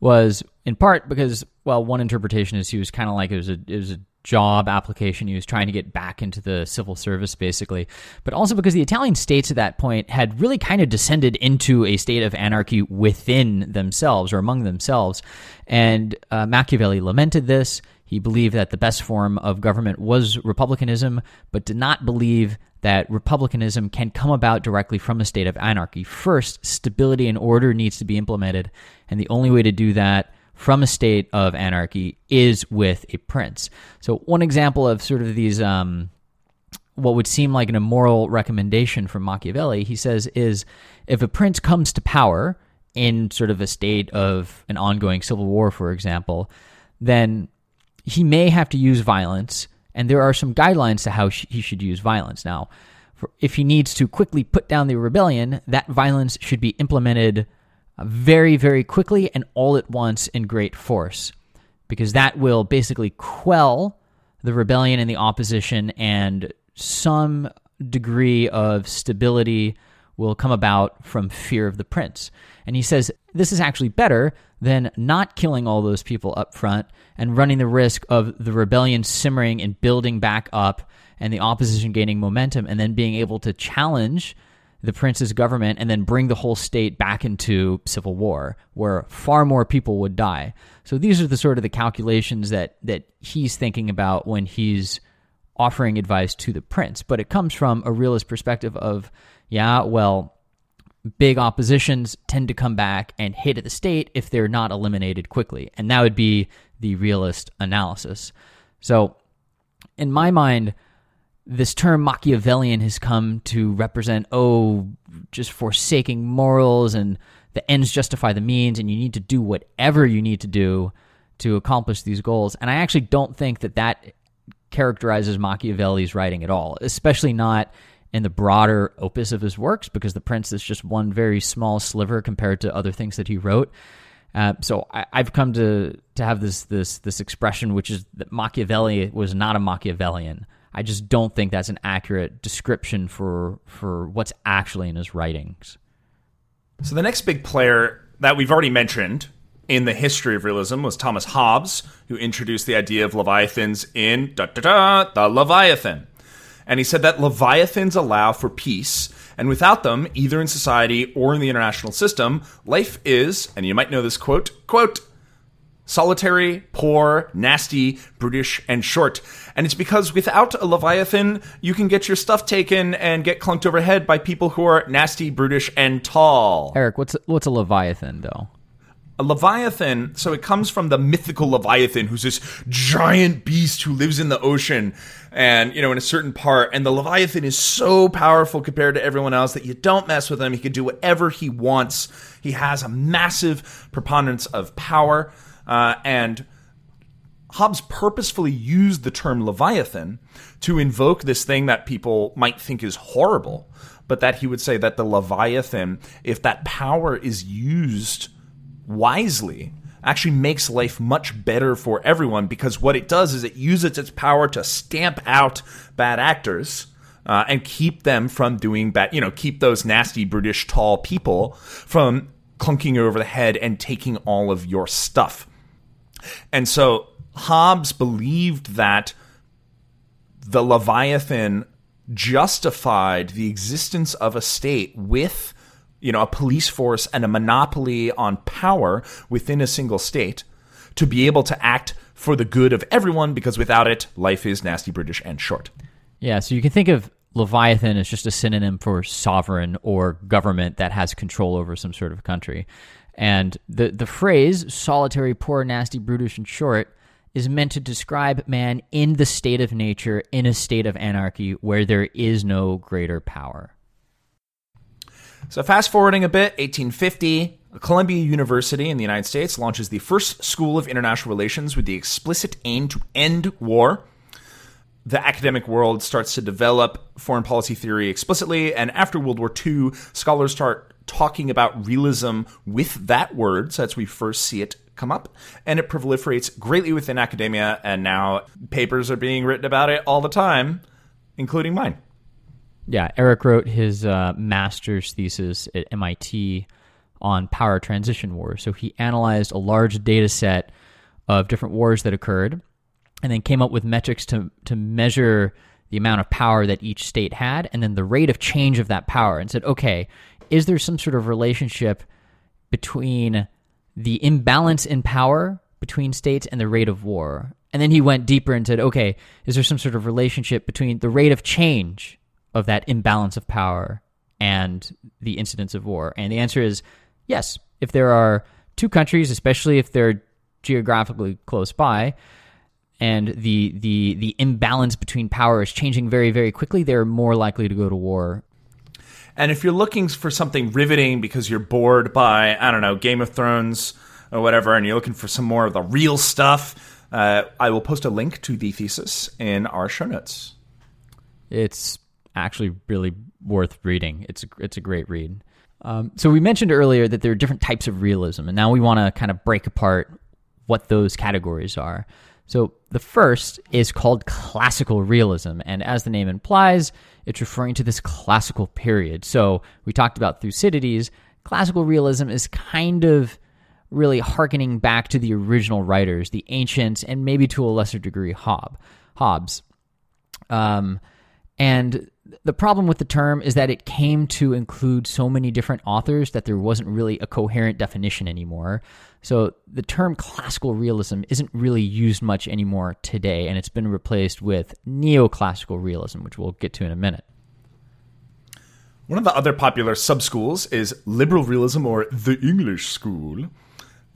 was in part because, well, one interpretation is he was kind of like it was a it was a job application. He was trying to get back into the civil service, basically. But also because the Italian states at that point had really kind of descended into a state of anarchy within themselves or among themselves. And uh, Machiavelli lamented this. He believed that the best form of government was republicanism, but did not believe that republicanism can come about directly from a state of anarchy. First, stability and order needs to be implemented, and the only way to do that from a state of anarchy is with a prince. So, one example of sort of these, um, what would seem like an immoral recommendation from Machiavelli, he says, is if a prince comes to power in sort of a state of an ongoing civil war, for example, then he may have to use violence, and there are some guidelines to how he should use violence. Now, if he needs to quickly put down the rebellion, that violence should be implemented very, very quickly and all at once in great force, because that will basically quell the rebellion and the opposition, and some degree of stability will come about from fear of the prince. And he says this is actually better than not killing all those people up front and running the risk of the rebellion simmering and building back up and the opposition gaining momentum and then being able to challenge the prince's government and then bring the whole state back into civil war where far more people would die. So these are the sort of the calculations that that he's thinking about when he's offering advice to the prince, but it comes from a realist perspective of yeah, well, big oppositions tend to come back and hit at the state if they're not eliminated quickly. And that would be the realist analysis. So in my mind, this term Machiavellian has come to represent, oh, just forsaking morals and the ends justify the means, and you need to do whatever you need to do to accomplish these goals. And I actually don't think that that characterizes Machiavelli's writing at all, especially not in the broader opus of his works, because The Prince is just one very small sliver compared to other things that he wrote. Uh, so I, have come to to have this this this expression, which is that Machiavelli was not a Machiavellian. I just don't think that's an accurate description for for what's actually in his writings. So the next big player that we've already mentioned in the history of realism was Thomas Hobbes, who introduced the idea of leviathans in da, da, da, the Leviathan. And he said that leviathans allow for peace, and without them, either in society or in the international system, life is, and you might know this quote, quote, solitary, poor, nasty, brutish, and short. And it's because without a Leviathan, you can get your stuff taken and get clunked overhead by people who are nasty, brutish, and tall. Eric, what's what's a Leviathan though? A Leviathan, so it comes from the mythical Leviathan, who's this giant beast who lives in the ocean and, you know, in a certain part. And the Leviathan is so powerful compared to everyone else that you don't mess with him. He can do whatever he wants. He has a massive preponderance of power. Uh, and Hobbes purposefully used the term Leviathan to invoke this thing that people might think is horrible, but that he would say that the Leviathan, if that power is used wisely, actually makes life much better for everyone because what it does is it uses its power to stamp out bad actors uh, and keep them from doing bad, you know, keep those nasty, brutish, tall people from clunking over the head and taking all of your stuff. And so Hobbes believed that the Leviathan justified the existence of a state with you know a police force and a monopoly on power within a single state to be able to act for the good of everyone because without it life is nasty british and short Yeah, so you can think of Leviathan as just a synonym for sovereign or government that has control over some sort of country. And the, the phrase solitary, poor, nasty, brutish, and short is meant to describe man in the state of nature, in a state of anarchy where there is no greater power. So, fast forwarding a bit, 1850, Columbia University in the United States launches the first school of international relations with the explicit aim to end war. The academic world starts to develop foreign policy theory explicitly, and after World War II, scholars start talking about realism with that word. So, that's we first see it come up, and it proliferates greatly within academia, and now papers are being written about it all the time, including mine. Yeah, Eric wrote his uh, master's thesis at MIT on power transition wars. So he analyzed a large data set of different wars that occurred and then came up with metrics to, to measure the amount of power that each state had and then the rate of change of that power and said, okay, is there some sort of relationship between the imbalance in power between states and the rate of war? And then he went deeper and said, okay, is there some sort of relationship between the rate of change of that imbalance of power and the incidence of war? And the answer is yes. If there are two countries, especially if they're geographically close by, and the the the imbalance between power is changing very very quickly, they're more likely to go to war. And if you're looking for something riveting because you're bored by, I don't know, Game of Thrones or whatever, and you're looking for some more of the real stuff, uh, I will post a link to the thesis in our show notes. It's actually really worth reading. It's a, it's a great read. Um, so we mentioned earlier that there are different types of realism, and now we want to kind of break apart what those categories are. So the first is called classical realism, and as the name implies, it's referring to this classical period. So we talked about Thucydides. Classical realism is kind of really harkening back to the original writers, the ancients, and maybe to a lesser degree Hob, Hobbes. Um, and the problem with the term is that it came to include so many different authors that there wasn't really a coherent definition anymore. So the term classical realism isn't really used much anymore today, and it's been replaced with neoclassical realism, which we'll get to in a minute. One of the other popular subschools is liberal realism or the English school.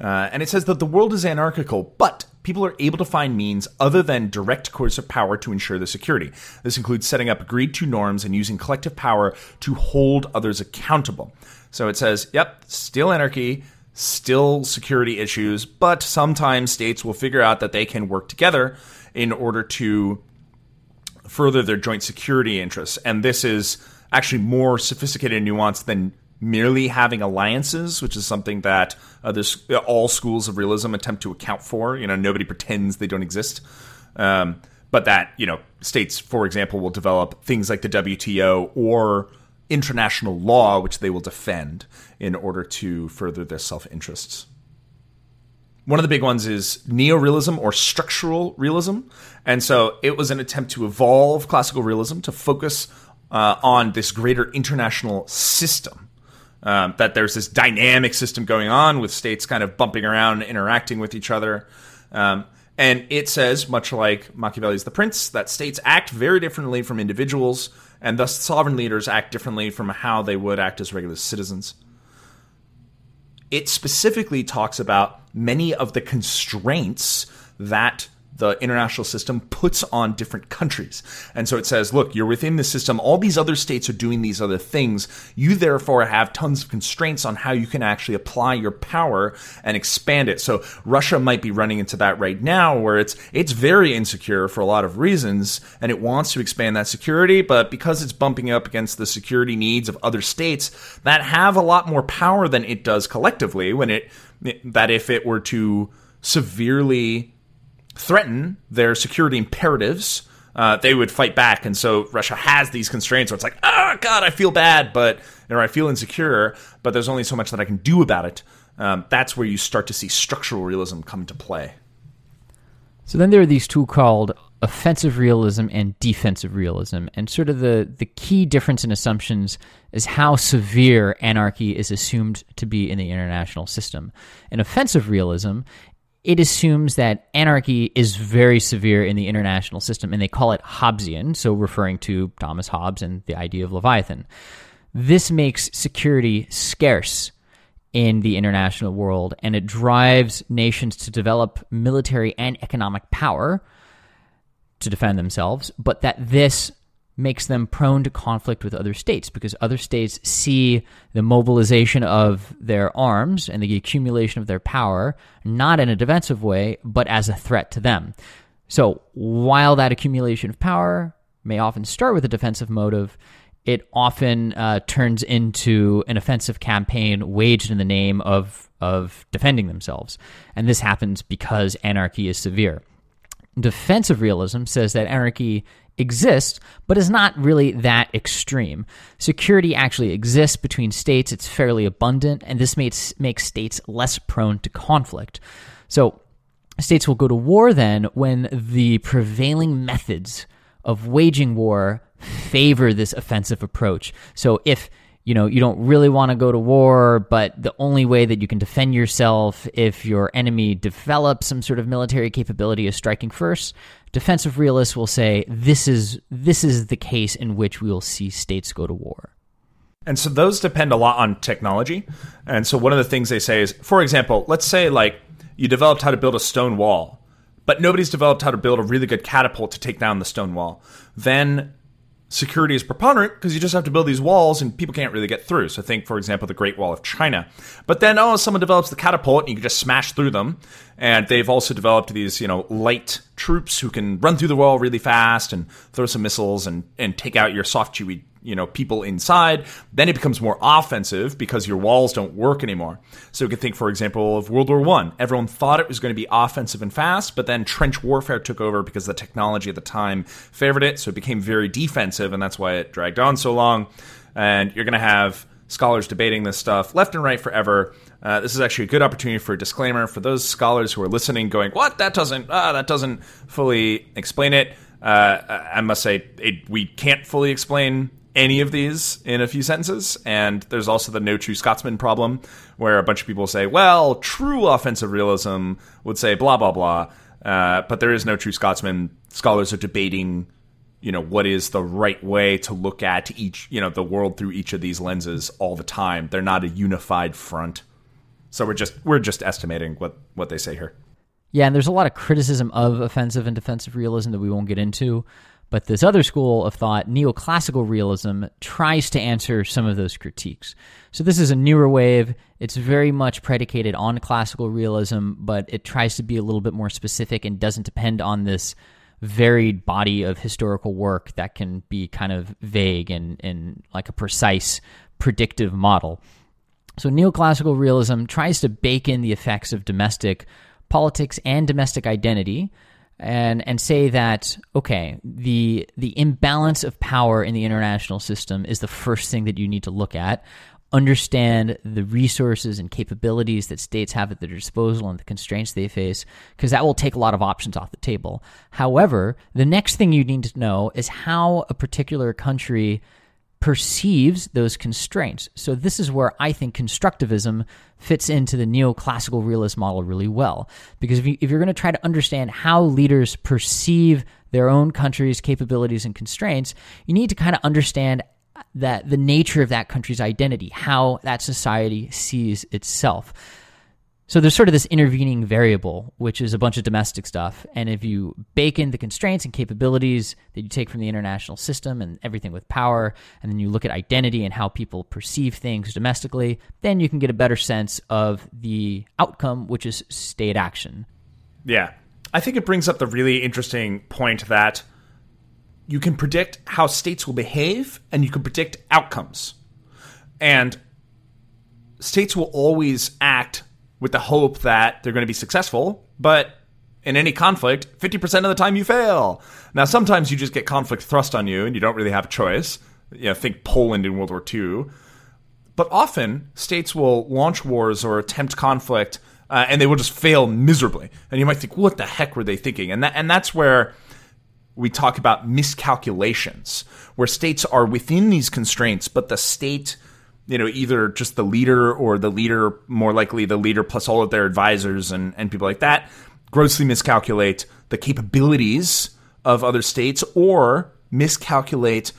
Uh, and it says that the world is anarchical, but people are able to find means other than direct coercive of power to ensure their security. This includes setting up agreed to norms and using collective power to hold others accountable. So it says, yep, still anarchy, still security issues, but sometimes states will figure out that they can work together in order to further their joint security interests. And this is actually more sophisticated and nuanced than merely having alliances, which is something that uh, there's all schools of realism attempt to account for. You know, nobody pretends they don't exist. Um, but that you know, states, for example, will develop things like the WTO or international law, which they will defend in order to further their self interests. One of the big ones is neorealism or structural realism. And so it was an attempt to evolve classical realism to focus uh, on this greater international system. Um, that there's this dynamic system going on with states kind of bumping around, interacting with each other. Um, and it says, much like Machiavelli's The Prince, that states act very differently from individuals, and thus sovereign leaders act differently from how they would act as regular citizens. It specifically talks about many of the constraints that the international system puts on different countries. And so it says, look, you're within the system. All these other states are doing these other things. You therefore have tons of constraints on how you can actually apply your power and expand it. So Russia might be running into that right now where it's, it's very insecure for a lot of reasons and it wants to expand that security. But because it's bumping up against the security needs of other states that have a lot more power than it does collectively when it, that if it were to severely threaten their security imperatives, uh, they would fight back. And so Russia has these constraints where it's like, oh, God, I feel bad, but, or I feel insecure, but there's only so much that I can do about it. Um, that's where you start to see structural realism come into play. So then there are these two called offensive realism and defensive realism. And sort of the, the key difference in assumptions is how severe anarchy is assumed to be in the international system. In offensive realism, it assumes that anarchy is very severe in the international system, and they call it Hobbesian, so referring to Thomas Hobbes and the idea of Leviathan. This makes security scarce in the international world, and it drives nations to develop military and economic power to defend themselves, but that this makes them prone to conflict with other states because other states see the mobilization of their arms and the accumulation of their power not in a defensive way, but as a threat to them. So while that accumulation of power may often start with a defensive motive, it often uh, turns into an offensive campaign waged in the name of of defending themselves, and this happens because anarchy is severe. Defensive realism says that anarchy exists, but is not really that extreme. Security actually exists between states, it's fairly abundant, and this makes, makes states less prone to conflict. So, states will go to war then when the prevailing methods of waging war favor this offensive approach. So, if you know you don't really want to go to war but the only way that you can defend yourself if your enemy develops some sort of military capability is striking first defensive realists will say this is this is the case in which we will see states go to war. And so those depend a lot on technology. And so one of the things they say is for example let's say like you developed how to build a stone wall but nobody's developed how to build a really good catapult to take down the stone wall. Then security is preponderant because you just have to build these walls and people can't really get through. So think, for example, the Great Wall of China. But then, oh, someone develops the catapult and you can just smash through them. And they've also developed these, you know, light troops who can run through the wall really fast and throw some missiles and, and take out your soft, chewy you know people inside then it becomes more offensive because your walls don't work anymore. So you can think for example of world war one. Everyone thought it was going to be offensive and fast but then trench warfare took over because the technology at the time favored it so it became very defensive and that's why it dragged on so long. And you're going to have scholars debating this stuff left and right forever. Uh, this is actually a good opportunity for a disclaimer for those scholars who are listening going what? That doesn't ah, that doesn't fully explain it. Uh, I must say it, we can't fully explain any of these in a few sentences. And there's also the no true Scotsman problem, where a bunch of people say, well, true offensive realism would say blah, blah, blah. Uh, but there is no true Scotsman. Scholars are debating, you know, what is the right way to look at each, you know, the world through each of these lenses all the time. They're not a unified front. So we're just we're just estimating what what they say here. Yeah, and there's a lot of criticism of offensive and defensive realism that we won't get into. But this other school of thought, neoclassical realism, tries to answer some of those critiques. So this is a newer wave. It's very much predicated on classical realism, but it tries to be a little bit more specific and doesn't depend on this varied body of historical work that can be kind of vague and, and like a precise predictive model. So neoclassical realism tries to bake in the effects of domestic politics and domestic identity and and say that okay the the imbalance of power in the international system is the first thing that you need to look at. Understand the resources and capabilities that states have at their disposal and the constraints they face because that will take a lot of options off the table. However the next thing you need to know is how a particular country perceives those constraints. So, this is where I think constructivism fits into the neoclassical realist model really well. Because if, you, you're going to try to understand how leaders perceive their own country's capabilities and constraints, you need to kind of understand that the nature of that country's identity, how that society sees itself. So there's sort of this intervening variable, which is a bunch of domestic stuff. And if you bake in the constraints and capabilities that you take from the international system and everything with power, and then you look at identity and how people perceive things domestically, then you can get a better sense of the outcome, which is state action. Yeah. I think it brings up the really interesting point that you can predict how states will behave and you can predict outcomes. And states will always act with the hope that they're going to be successful, but in any conflict, 50% of the time you fail. Now, sometimes you just get conflict thrust on you and you don't really have a choice. You know, think Poland in World War II. But often, states will launch wars or attempt conflict uh, and they will just fail miserably. And you might think, what the heck were they thinking? And, that, and that's where we talk about miscalculations, where states are within these constraints, but the state you know, either just the leader or the leader, more likely the leader plus all of their advisors and, and people like that, grossly miscalculate the capabilities of other states or miscalculate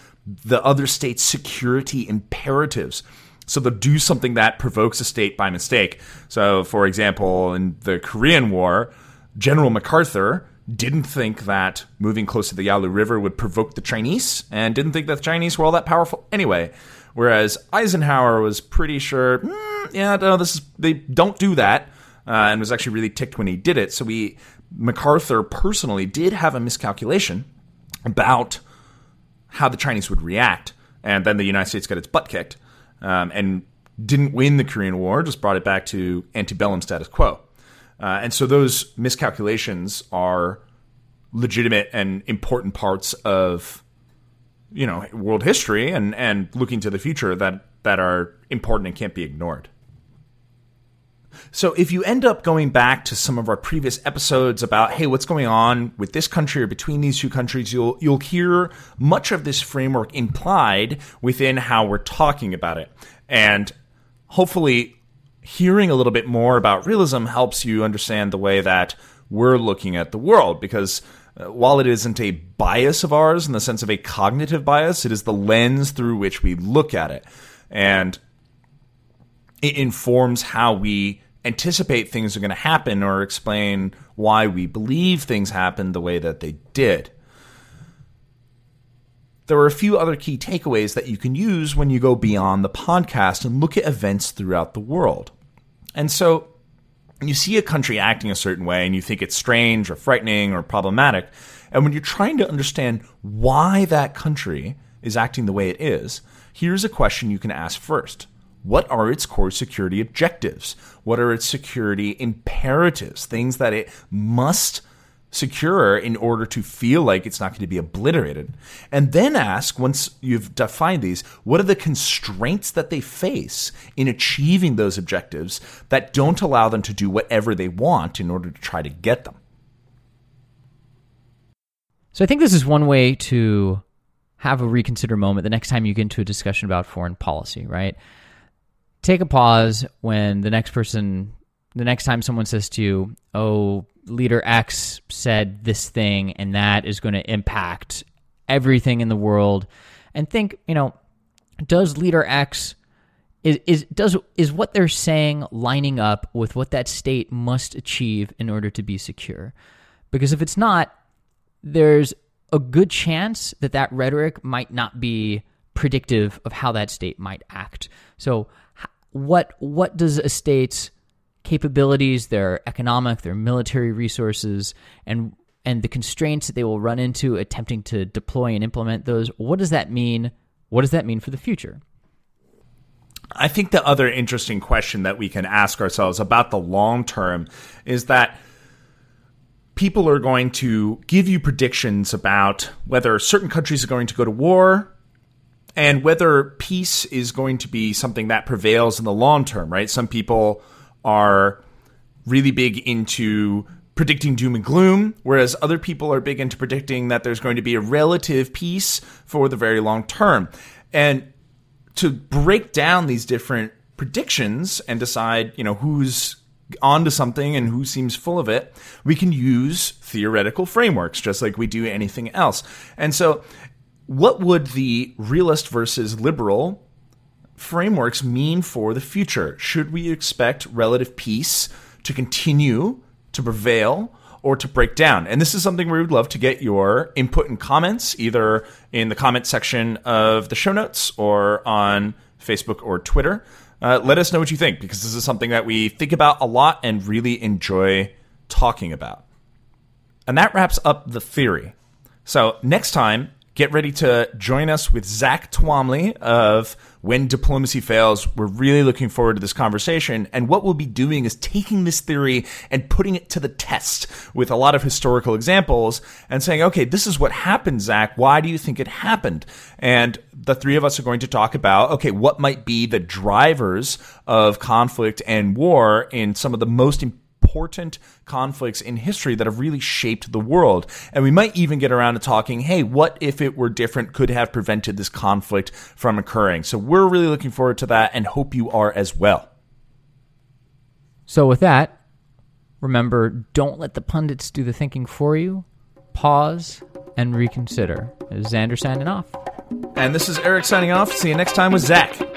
the other state's security imperatives. So they'll do something that provokes a state by mistake. So, for example, in the Korean War, General MacArthur didn't think that moving close to the Yalu River would provoke the Chinese and didn't think that the Chinese were all that powerful anyway. Whereas Eisenhower was pretty sure, mm, yeah, no, this is they don't do that, uh, and was actually really ticked when he did it. So we MacArthur personally did have a miscalculation about how the Chinese would react, and then the United States got its butt kicked um, and didn't win the Korean War, just brought it back to antebellum status quo. Uh, and so those miscalculations are legitimate and important parts of you know world history and and looking to the future that that are important and can't be ignored. So if you end up going back to some of our previous episodes about hey what's going on with this country or between these two countries you'll you'll hear much of this framework implied within how we're talking about it. And hopefully hearing a little bit more about realism helps you understand the way that we're looking at the world because Uh, while it isn't a bias of ours in the sense of a cognitive bias, it is the lens through which we look at it. And it informs how we anticipate things are going to happen or explain why we believe things happened the way that they did. There are a few other key takeaways that you can use when you go beyond the podcast and look at events throughout the world. And so you see a country acting a certain way and you think it's strange or frightening or problematic. And when you're trying to understand why that country is acting the way it is, here's a question you can ask first. What are its core security objectives? What are its security imperatives? Things that it must secure in order to feel like it's not going to be obliterated. And then ask, once you've defined these, what are the constraints that they face in achieving those objectives that don't allow them to do whatever they want in order to try to get them? So I think this is one way to have a reconsider moment the next time you get into a discussion about foreign policy, right? Take a pause when the next person, the next time someone says to you, oh, leader X said this thing and that is going to impact everything in the world and think, you know, does leader X is, is does is what they're saying lining up with what that state must achieve in order to be secure? Because if it's not, there's a good chance that that rhetoric might not be predictive of how that state might act. So what what does a state's capabilities, their economic, their military resources, and and the constraints that they will run into attempting to deploy and implement those. What does that mean? What does that mean for the future? I think the other interesting question that we can ask ourselves about the long term is that people are going to give you predictions about whether certain countries are going to go to war and whether peace is going to be something that prevails in the long term, right? Some people are really big into predicting doom and gloom, whereas other people are big into predicting that there's going to be a relative peace for the very long term. And to break down these different predictions and decide, you know, who's onto something and who seems full of it, we can use theoretical frameworks just like we do anything else. And so, what would the realist versus liberal frameworks mean for the future? Should we expect relative peace to continue to prevail or to break down. And this is something we would love to get your input and comments either in the comment section of the show notes or on Facebook or Twitter. Uh, let us know what you think because this is something that we think about a lot and really enjoy talking about. And that wraps up the theory. So next time, get ready to join us with Zach Twamley of When Diplomacy Fails. We're really looking forward to this conversation. And what we'll be doing is taking this theory and putting it to the test with a lot of historical examples and saying, okay, this is what happened, Zach. Why do you think it happened? And the three of us are going to talk about, okay, what might be the drivers of conflict and war in some of the most important important conflicts in history that have really shaped the world. And we might even get around to talking, hey, what if it were different could have prevented this conflict from occurring? So we're really looking forward to that and hope you are as well. So, with that, remember don't let the pundits do the thinking for you. Pause and reconsider. This is Xander signing off. And this is Eric signing off. See you next time with Zach.